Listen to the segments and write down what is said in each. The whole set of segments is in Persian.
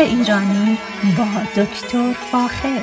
ایرانی با دکتر فاخر.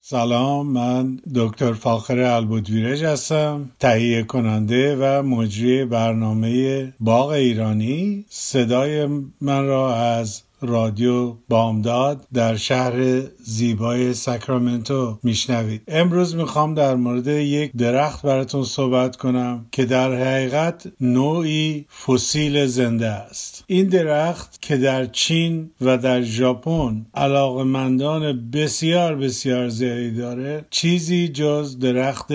سلام من دکتر فاخر البودویرج هستم تهیه کننده و مجری برنامه باغ ایرانی. صدای من را از رادیو بامداد در شهر زیبای ساکرامنتو میشنوید. امروز می‌خوام در مورد یک درخت براتون صحبت کنم که در حقیقت نوعی فسیل زنده است. این درخت که در چین و در ژاپن علاقمندان بسیار بسیار زیادی داره چیزی جز درخت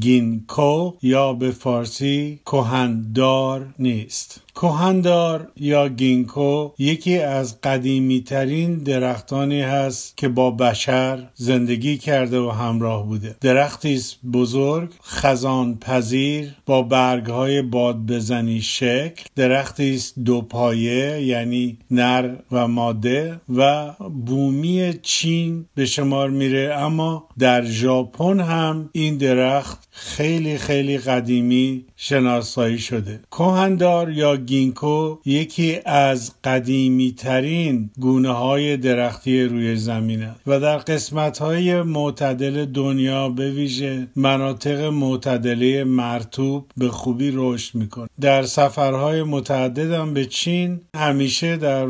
گینکو یا به فارسی کهندار نیست. کهندار یا گینکو یکی از قدیمی ترین درختانی هست که با بشر زندگی کرده و همراه بوده. درختی است بزرگ خزان پذیر با برگ های باد بزنی شکل. درختی است دو پایه یعنی نر و ماده و بومی چین به شمار میره. اما در ژاپن هم این درخت خیلی خیلی قدیمی شناسایی شده. کوهندار یا گینکو یکی از قدیمی ترین گونه های درختی روی زمین است و در قسمت های معتدل دنیا به ویژه مناطق معتدله مرتوب به خوبی رشد می‌کنه. در سفرهای متعددم به چین همیشه در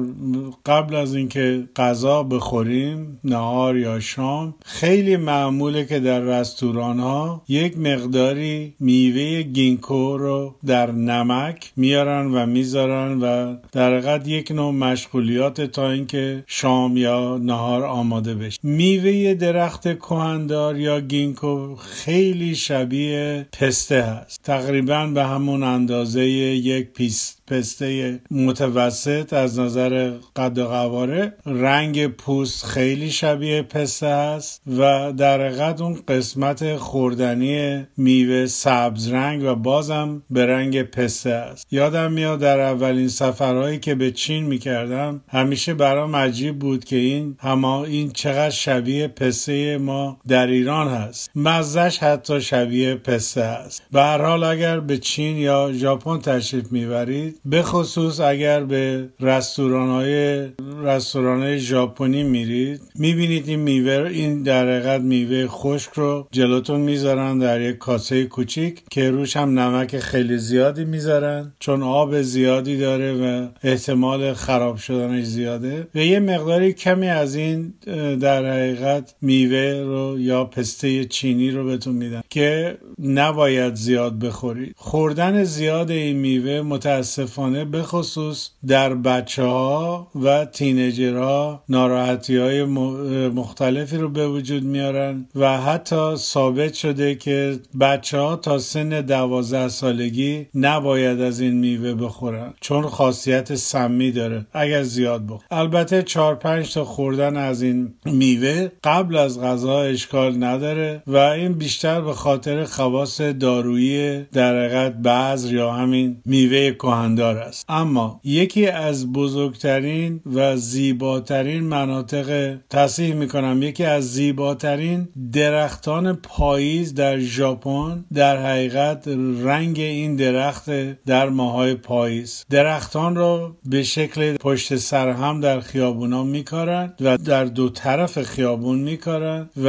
قبل از اینکه غذا بخوریم نهار یا شام خیلی معموله که در رستوران ها یک مقداری میوه گینکو رو در نمک میارن و می‌ذارن و در یک نوع مشغولیات تا اینکه شام یا نهار آماده بشه. میوه درخت کهندار یا گینکو خیلی شبیه پسته هست. تقریبا به همون اندازه یک پیست. پسته متوسط از نظر قد و قواره. رنگ پوست خیلی شبیه پسته است و در حقیقت اون قسمت خوردنی میوه سبز رنگ و بازم به رنگ پسته است. یادم میاد در اولین سفرهایی که به چین می‌کردم همیشه برام عجیب بود که این هما این چقدر شبیه پسته ما در ایران هست. مزش حتی شبیه پسته است. به هر حال اگر به چین یا ژاپن تشریف می‌برید به خصوص اگر به رستوران های رستوران ژاپنی میرید می‌بینید این میوه این در حقیقت میوه خشک رو جلوتون می‌ذارن در یک کاسه کوچیک که روش هم نمک خیلی زیادی می‌ذارن چون آب زیادی داره و احتمال خراب شدنش زیاده و یه مقداری کمی از این در حقیقت میوه رو یا پسته چینی رو بهتون میدن که نباید زیاد بخورید. خوردن زیاد این میوه متاسفانه به خصوص در بچه ها و تینجرها ناراحتی های مختلفی رو به وجود میارن و حتی ثابت شده که بچه ها تا سن دوازده سالگی نباید از این میوه بخورن چون خاصیت سمی داره. اگر زیاد بخور البته چهار پنج تا خوردن از این میوه قبل از غذا اشکال نداره و این بیشتر به خاطر خواص دارویی در حقیقت بعض یا همین میوه کهندار است. اما یکی از بزرگترین و زیباترین مناطق تصحیح می‌کنم. یکی از زیباترین درختان پاییز در ژاپن در حقیقت رنگ این درخت در ماهای پاییز. درختان را به شکل پشت سر هم در خیابونا میکارن و در دو طرف خیابون میکارن و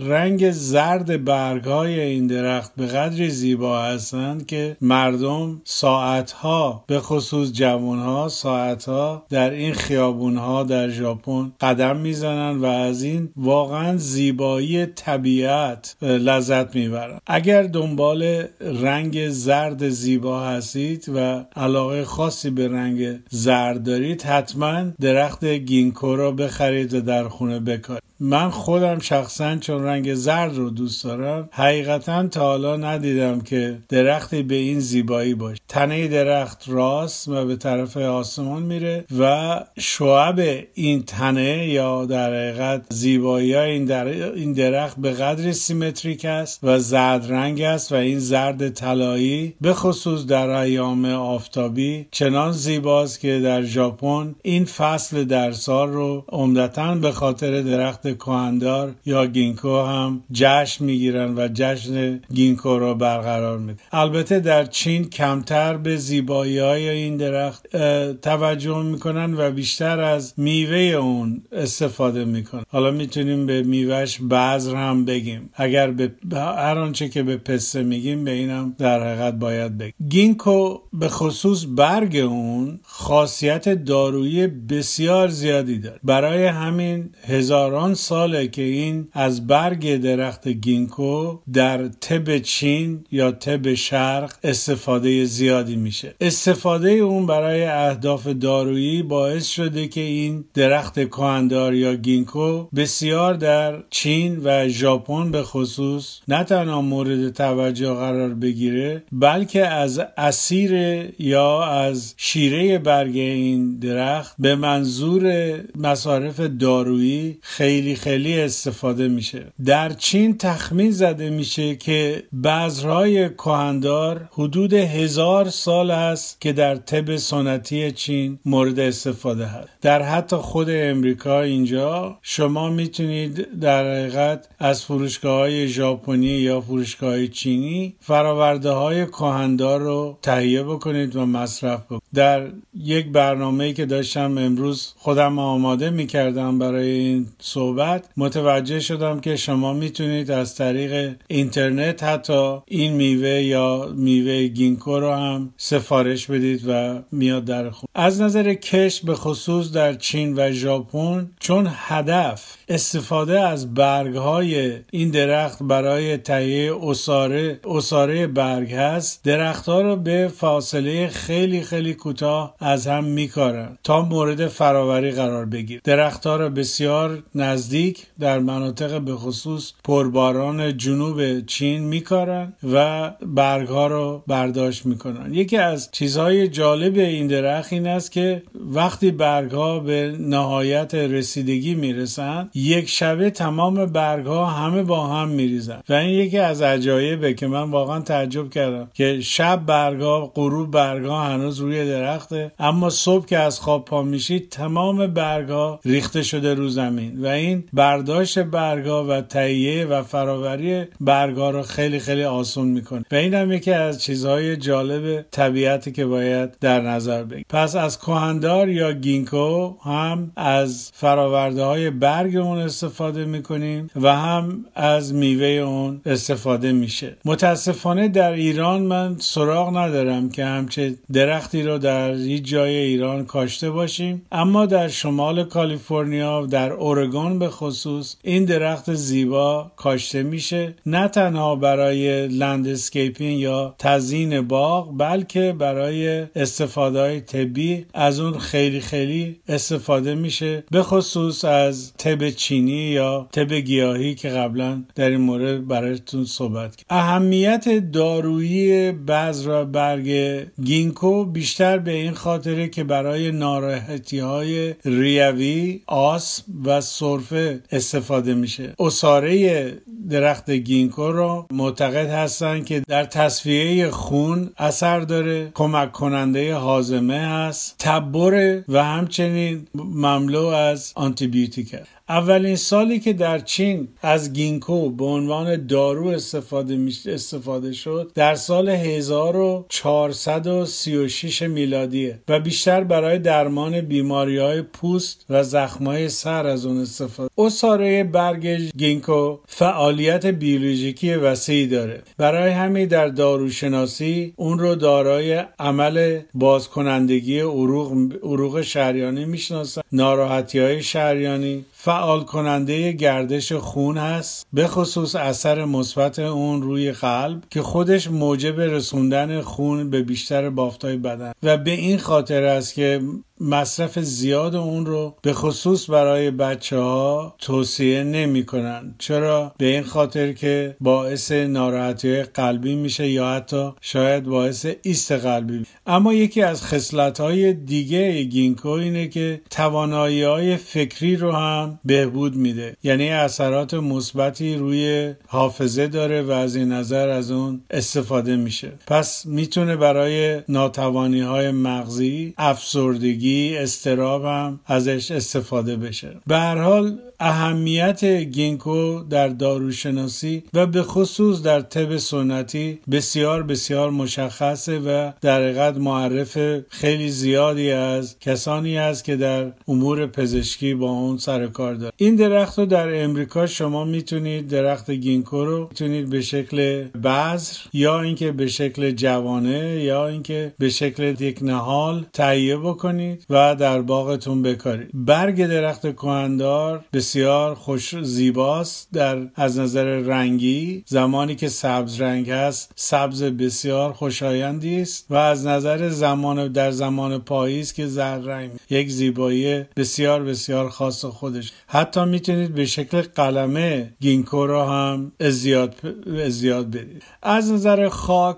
رنگ زرد برگ های این درخت به قدری زیبا هستند که مردم ساعتها به خصوص جوان ها ساعتها در این خیابون ها در ژاپن قدم می‌زنن و از این واقعا زیبایی طبیعت لذت می‌برن. اگر دنبال رنگ زرد زیبا هستید و علاقه خاصی به رنگ زرد دارید حتما درخت گینکو را بخرید و در خونه بکارید. من خودم شخصا چون رنگ زرد رو دوست دارم حقیقتا تا حالا ندیدم که درختی به این زیبایی باشه تنه درخت راست و به طرف آسمان میره و شعب این تنه یا در حقیقت زیبایی. این درخت به قدری symmetric است و زرد رنگ است و این زرد طلایی به خصوص در ایام آفتابی چنان زیباست که در ژاپن این فصل در سال رو عمدتا به خاطر درخت درخت یا گینکو هم جشن می‌گیرن و جشن گینکو رو برقرار میدن. البته در چین کمتر به زیبایی های این درخت توجه می‌کنن و بیشتر از میوه اون استفاده می‌کنن. حالا می‌تونیم به میوهش بذر هم بگیم. اگر به هر آنچه که به پسته میگیم به اینم در حقیقت باید بگیم. گینکو به خصوص برگ اون خاصیت دارویی بسیار زیادی داره. برای همین هزاران ساله که این از برگ درخت گینکو در طب چین یا طب شرق استفاده زیادی میشه. استفاده اون برای اهداف دارویی باعث شده که این درخت کهندار یا گینکو بسیار در چین و ژاپن به خصوص نه تنها مورد توجه قرار بگیره بلکه از اسیر یا از شیره برگ این درخت به منظور مصارف دارویی خیلی خیلی استفاده میشه. در چین تخمین زده میشه که بذرهای کهندار حدود هزار سال است که در طب سنتی چین مورد استفاده هست. در حتی خود امریکا اینجا شما می‌تونید در حقیقت از فروشگاه های ژاپنی یا فروشگاه های چینی فراورده های کهندار رو تهیه بکنید و مصرف بکنید. در یک برنامه که داشتم امروز خودم آماده می‌کردم برای این صحبت متوجه شدم که شما می‌تونید از طریق اینترنت حتی این میوه یا میوه گینکو رو هم سفارش بدید و میاد در خون از نظر کش به خصوص در چین و ژاپن چون هدف استفاده از برگ های این درخت برای تهیه اساره اساره برگ هست درخت ها رو به فاصله خیلی خیلی کوتاه از هم میکارن تا مورد فراوری قرار بگیر درخت ها رو بسیار نزدیک در مناطق به خصوص پرباران جنوب چین میکارن و برگ ها رو برداشت می‌کنن. یکی از چیزهای جالب این درخت این است که وقتی برگ ها به نهایت رسیدگی می‌رسن یک شبه تمام برگ ها همه با هم میریزن. و این یکی از عجایبه که من واقعا تعجب کردم که شب برگ ها غروب برگ ها هنوز روی درخته اما صبح که از خواب پا میشید تمام برگ ها ریخته شده رو زمین. و این برداشت برگ ها و تهیه و فراوری برگ ها رو خیلی خیلی آسون می‌کنه. و این هم یکی از چیزهای جالب طبیعتی که باید در نظر بگیریم پس از کهندار یا گینکو هم از فراورده های برگ اون استفاده می‌کنیم و هم از میوه اون استفاده میشه. متاسفانه در ایران من سراغ ندارم که همچه درختی رو در هیچ جای ایران کاشته باشیم. اما در شمال کالیفرنیا در اورگون به خصوص این درخت زیبا کاشته میشه نه تنها برای landscaping یا تزیین باغ بلکه برای استفاده های طبی از اون خیلی خیلی استفاده میشه. به خصوص از طب چینی یا طب گیاهی که قبلا در این مورد برایتون صحبت کرد اهمیت دارویی بذر برگ گینکو بیشتر به این خاطره که برای ناراحتی های ریوی آسم و سرفه استفاده میشه. عصاره درخت گینکو رو معتقد هستن که در تصفیه خون اثر داره کمک کننده هاضمه هست تب‌بره و همچنین مملو از آنتیبیوتیک هست اولین سالی که در چین از گینکو به عنوان دارو استفاده, استفاده شد در سال 1436 میلادیه و بیشتر برای درمان بیماری های پوست و زخمای سر از اون استفاده. عصاره برگ گینکو فعالیت بیولوژیکی وسیعی داره. برای همین در داروشناسی اون رو دارای عمل بازکنندگی عروق, عروق شریانی می‌شناسن ناراحتی های شریانی فعال کننده گردش خون هست به خصوص اثر مثبت اون روی قلب که خودش موجب رسوندن خون به بیشتر بافتای بدن. و به این خاطر است که مصرف زیاد اون رو به خصوص برای بچه ها توصیه نمی کنن. چرا؟ به این خاطر که باعث ناراحتی قلبی میشه یا حتی شاید باعث ایست قلبی اما یکی از خصلت های دیگه گینکو اینه که توانایی های فکری رو هم بهبود میده یعنی اثرات مثبتی روی حافظه داره و از این نظر از اون استفاده میشه پس می‌تونه برای ناتوانی های مغزی افسردگی استراب هم ازش استفاده بشه. به هر حال اهمیت گینکو در داروشناسی و به خصوص در طب سنتی بسیار بسیار مشخصه و در حقیقت معرف خیلی زیادی از کسانی است که در امور پزشکی با اون سر و کار داره این درخت رو در امریکا شما می‌تونید درخت گینکو رو می‌تونید به شکل بذر یا اینکه به شکل جوانه یا اینکه به شکل یک نهال تهیه بکنید. و در باغتون بکارید. برگ درخت کهن‌دار بسیار خوش زیباست. در از نظر رنگی زمانی که سبز رنگ هست سبز بسیار خوشایندی است و از نظر زمان در زمان پاییز که زرد رنگ یک زیبایی بسیار بسیار خاص خودش. حتی می‌تونید به شکل قلمه گینکو رو هم ازدیاد ازیاد برید از نظر خاک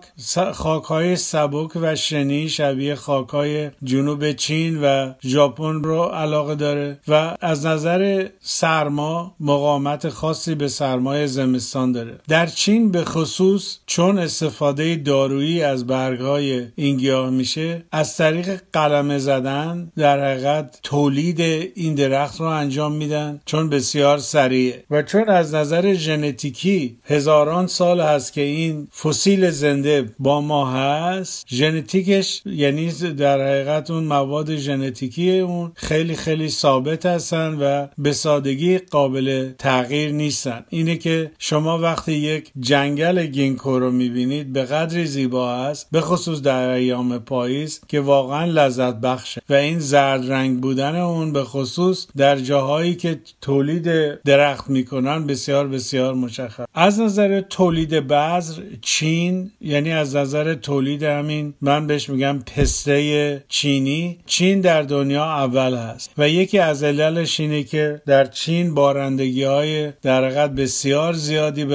خاک های سبک و شنی شبیه خاک های جنوب چین و ژاپن رو علاقه داره و از نظر سرما مقاومت خاصی به سرمای زمستان داره. در چین به خصوص چون استفاده دارویی از برگهای این گیاه میشه از طریق قلمه زدن در حقیقت تولید این درخت رو انجام میدن چون بسیار سریعه. و چون از نظر ژنتیکی هزاران سال هست که این فسیل زنده با ما هست ژنتیکش یعنی در حقیقت اون مواد ژنتیکی اون خیلی خیلی ثابت هستن و به سادگی قابل تغییر نیستن. اینه که شما وقتی یک جنگل گینکو رو می‌بینید به قدری زیبا است به خصوص در ایام پاییز که واقعا لذت بخشه. و این زرد رنگ بودن اون به خصوص در جاهایی که تولید درخت می‌کنن بسیار بسیار مشخص. از نظر تولید بذر چین یعنی از نظر تولید همین من بهش میگم پسته چینی. چین در دنیا اول هست و یکی از عللش اینه که در چین بارندگی های در بسیار زیادی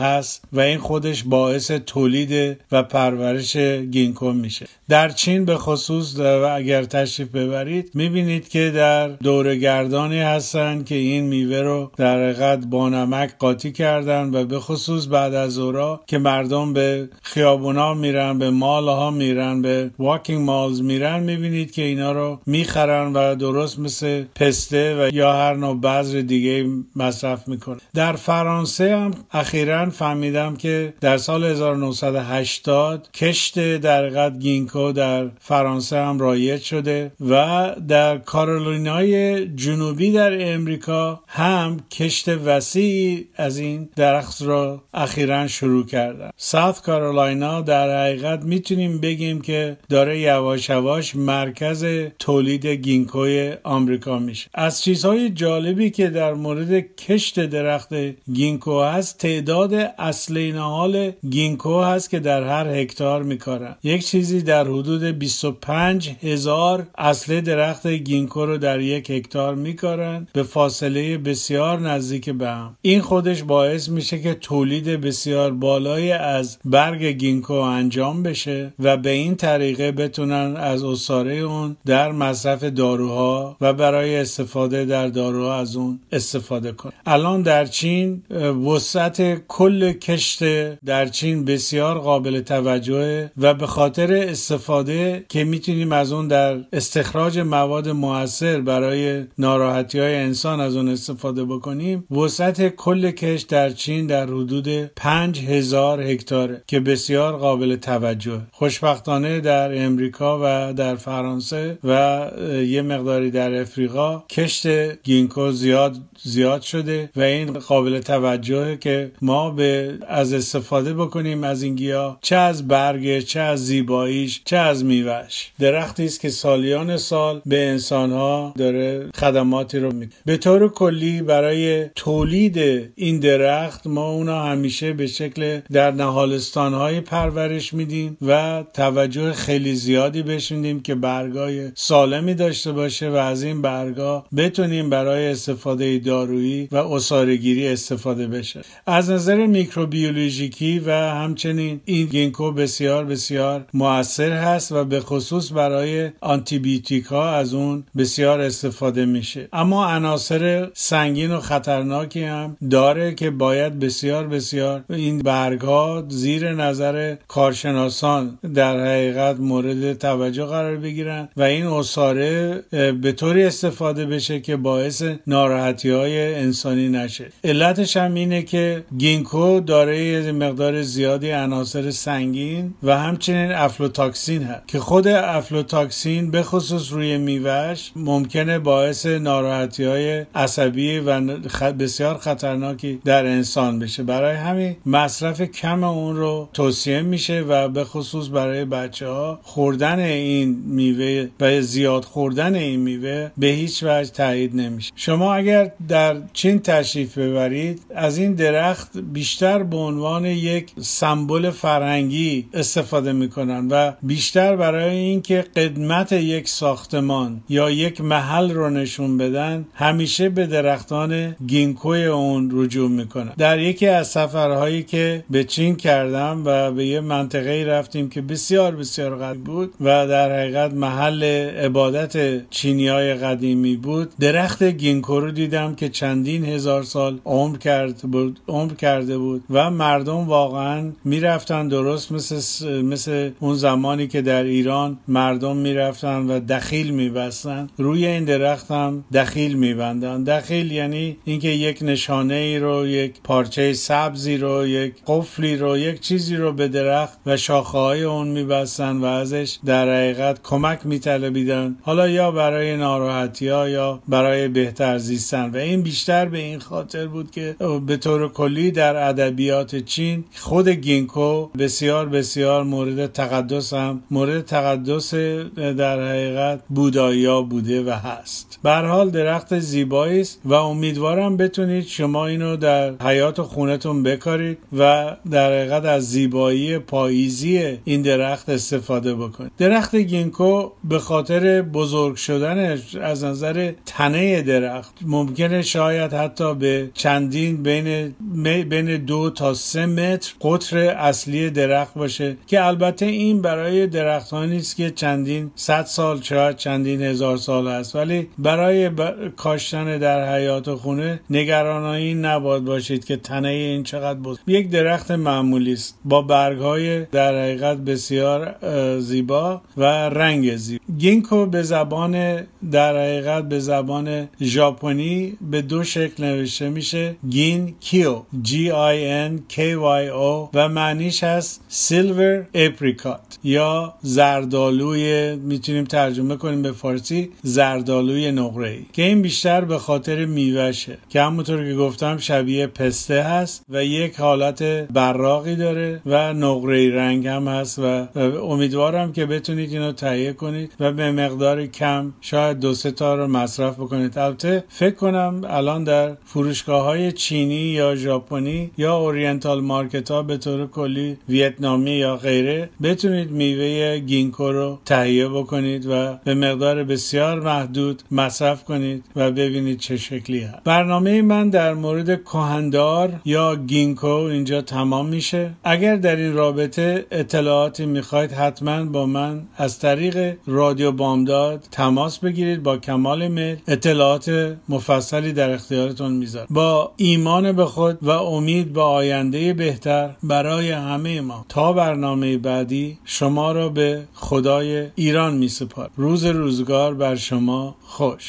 هست و این خودش باعث تولید و پرورش گینکو میشه. در چین به خصوص و اگر تشریف ببرید می‌بینید که در دورگردانی هستن که این میوه رو در حقیقت با نمک قاطی کردن و به خصوص بعد از اورا که مردم به خیابونا میرن به مال ها میرن به واکینگ مالز میرن می‌بینید که اینا رو می‌خرن و درست مثل پسته و یا هر نوع بذر دیگه مصرف می‌کنه در فرانسه هم اخیرا فهمیدم که در سال 1980 کشت در حقیقت گینکو در فرانسه هم رایج شده و در کارولینای جنوبی در امریکا هم کشت وسیعی از این درخت را اخیرا شروع کردن. ساوت کارولاینا در حقیقت می‌تونیم بگیم که داره یواش یواش مرکز تولید گینکوی آمریکا میشه. از چیزهای جالبی که در مورد کشت درخت گینکو هست تعداد اصلی نهال گینکو هست که در هر هکتار میکارن. یک چیزی در حدود 25 هزار اصله درخت گینکو رو در یک هکتار میکارن به فاصله بسیار نزدیک به هم. این خودش باعث میشه که تولید بسیار بالایی از برگ گینکو انجام بشه و به این طریقه بتونن از عصاره اون در مصرف داروها و برای استفاده در داروها از اون استفاده کن الان در چین وسعت کل کشت در چین بسیار قابل توجهه و به خاطر استفاده که می‌تونیم از اون در استخراج مواد موثر برای ناراحتی های انسان از اون استفاده بکنیم وسعت کل کشت در چین در حدود 5000 هکتاره که بسیار قابل توجه خوشبختانه در امریکا و در فرانسه و یه مقداری در افریقا کشت گینکو زیاد زیاد شده و این قابل توجهه که ما به از استفاده بکنیم از این گیاه چه از برگ چه از زیباییش چه از میوهش درختی است که سالیان سال به انسانها داره خدماتی رو میده. به طور کلی برای تولید این درخت ما اونا همیشه به شکل در نهالستان های پرورش میدیم و توجه خیلی زیادی بهش میدیم که برگای سالمی داشته باشه و از این برگا بتونیم برای استفاده دارویی و اصارگیری استفاده بشه. از نظر میکروبیولوژیکی و همچنین این گینکو بسیار بسیار موثر هست و به خصوص برای آنتیبیوتیکا از اون بسیار استفاده میشه. اما عناصر سنگین و خطرناکی هم داره که باید بسیار بسیار این برگ زیر نظر کارشناسان در حقیقت مورد توجه قرار بگیرن و این عصاره به طوری استفاده بشه که باعث ناراحتی های انسانی نشه. علتش هم اینه که گینکو داره مقدار زیادی عناصر سنگین و همچنین aflatoxin هست که خود aflatoxin به خصوص روی میوهش ممکنه باعث ناراحتی های عصبی و بسیار خطرناکی در انسان بشه. برای همین مصرف کم اون رو توصیه میشه و به خصوص برای بچه ها خوردن این میوه و زیاد خوردن این میوه به هیچ وجه تایید نمیشه. شما اگر در چین تشریف ببرید از این درخت بیشتر به عنوان یک سمبل فرهنگی استفاده می‌کنن و بیشتر برای اینکه قدمت یک ساختمان یا یک محل رو نشون بدن همیشه به درختان گینکوی اون رجوع می‌کنن. در یکی از سفرهایی که به چین کردم و به یه منطقه رفتیم که بسیار بسیار قدیم بود و در حقیقت محل عبادت چینی های قدیمی بود. درخت گینکو رو دیدم که چندین هزار سال عمر کرده بود عمر کرده بود و مردم واقعا می‌رفتن درست مثل مثل اون زمانی که در ایران مردم می‌رفتن و دخیل میبستن. روی این درخت هم دخیل میبندن. دخیل یعنی اینکه یک نشانه ای رو یک پارچه سبزی رو یک قفلی رو یک چیزی رو به درخت و شاخه های اون میبستن و ازش در حقیقت کمک میطلبیدن حالا یا برای ناراحتی ها یا برای بهتر زیستن. و این بیشتر به این خاطر بود که به طور کلی در ادبیات چین خود گینکو بسیار بسیار مورد تقدس هم مورد تقدس در حقیقت بودایا بوده و هست. به هر حال درخت زیبایی است و امیدوارم بتونید شما اینو در حیاط خونتون بکارید و در حقیقت از زیبایی پاییزی این درخت استفاده بکنید. درخت گینکو به خاطر بزرگ شدنش از نظر تنه درخت. ممکنه شاید حتی به چندین بین بین دو تا سه متر قطر اصلی درخت باشه که البته این برای درختیست که چندین صد سال شاید چندین هزار سال است. ولی برای کاشتن در حیاط خونه نگران این نباید باشید که تنه این چقدر بزرگ یک درخت معمولی است. با برگ های در حقیقت بسیار زیبا و رنگ زیبا گینکو به زبان در حقیقت به زبان ژاپنی به دو شکل نوشته میشه. گین کیو G I N K Y O و معنیش هست silver apricot یا زردالوی می‌تونیم ترجمه کنیم به فارسی زردالوی نقره ای که این بیشتر به خاطر میوهشه که همونطور که گفتم شبیه پسته هست و یک حالت براقی داره و نقره رنگ هم هست و امیدوارم که بتونید اینو تهیه کنید. و به مقدار کم شاید دو سه تا رو مصرف بکنید. البته فکر کنم الان در فروشگاه های چینی یا ژاپنی یا oriental market ها به طور کلی ویتنامی یا غیره بتونید میوه گینکو رو تهیه بکنید و به مقدار بسیار محدود مصرف کنید و ببینید چه شکلی هست. برنامه من در مورد کهندار یا گینکو اینجا تمام میشه. اگر در این رابطه اطلاعاتی می‌خواید حتما با من از طریق رادیو بامداد تماس بگیرید با کمال میل اطلاعات مفصلی در اختیارتون می‌ذارم. با ایمان به خود و امید به آینده بهتر برای همه ما. تا برنامه بعدی شما را به خدای ایران می سپار روز روزگار بر شما خوش.